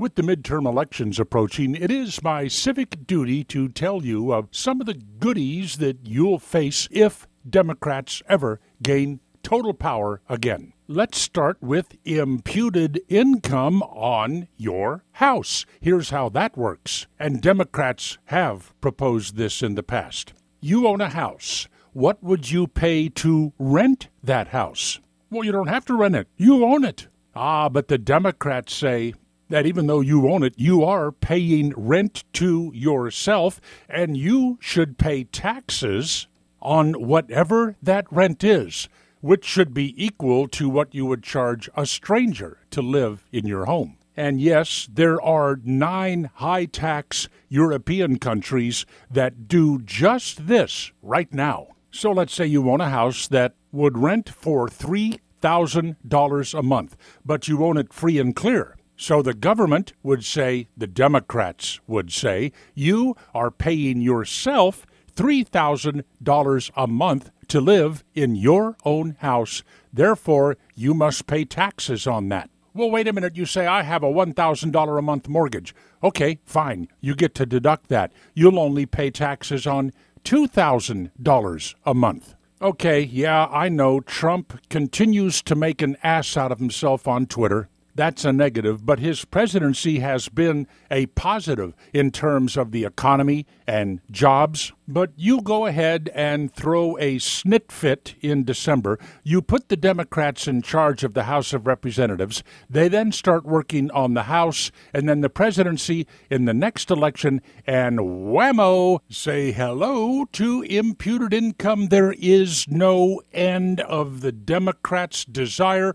With the midterm elections approaching, it is my civic duty to tell you of some of the goodies that you'll face if Democrats ever gain total power again. Let's start with imputed income on your house. Here's how that works. And Democrats have proposed this in the past. You own a house. What would you pay to rent that house? Well, you don't have to rent it. You own it. Ah, but the Democrats say that even though you own it, you are paying rent to yourself, and you should pay taxes on whatever that rent is, which should be equal to what you would charge a stranger to live in your home. And yes, there are nine high tax European countries that do just this right now. So let's say you own a house that would rent for $3,000 a month, but you own it free and clear. So the government would say, the Democrats would say, you are paying yourself $3,000 a month to live in your own house. Therefore, you must pay taxes on that. Well, wait a minute. You say, I have a $1,000 a month mortgage. Okay, fine. You get to deduct that. You'll only pay taxes on $2,000 a month. Okay, yeah, I know Trump continues to make an ass out of himself on Twitter that's a negative, but his presidency has been a positive in terms of the economy and jobs. But you go ahead and throw a snit fit in December. You put the Democrats in charge of the House of Representatives. They then start working on the House and then the presidency in the next election, and whammo, say hello to imputed income. There is no end of the Democrats' desire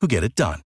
who get it done.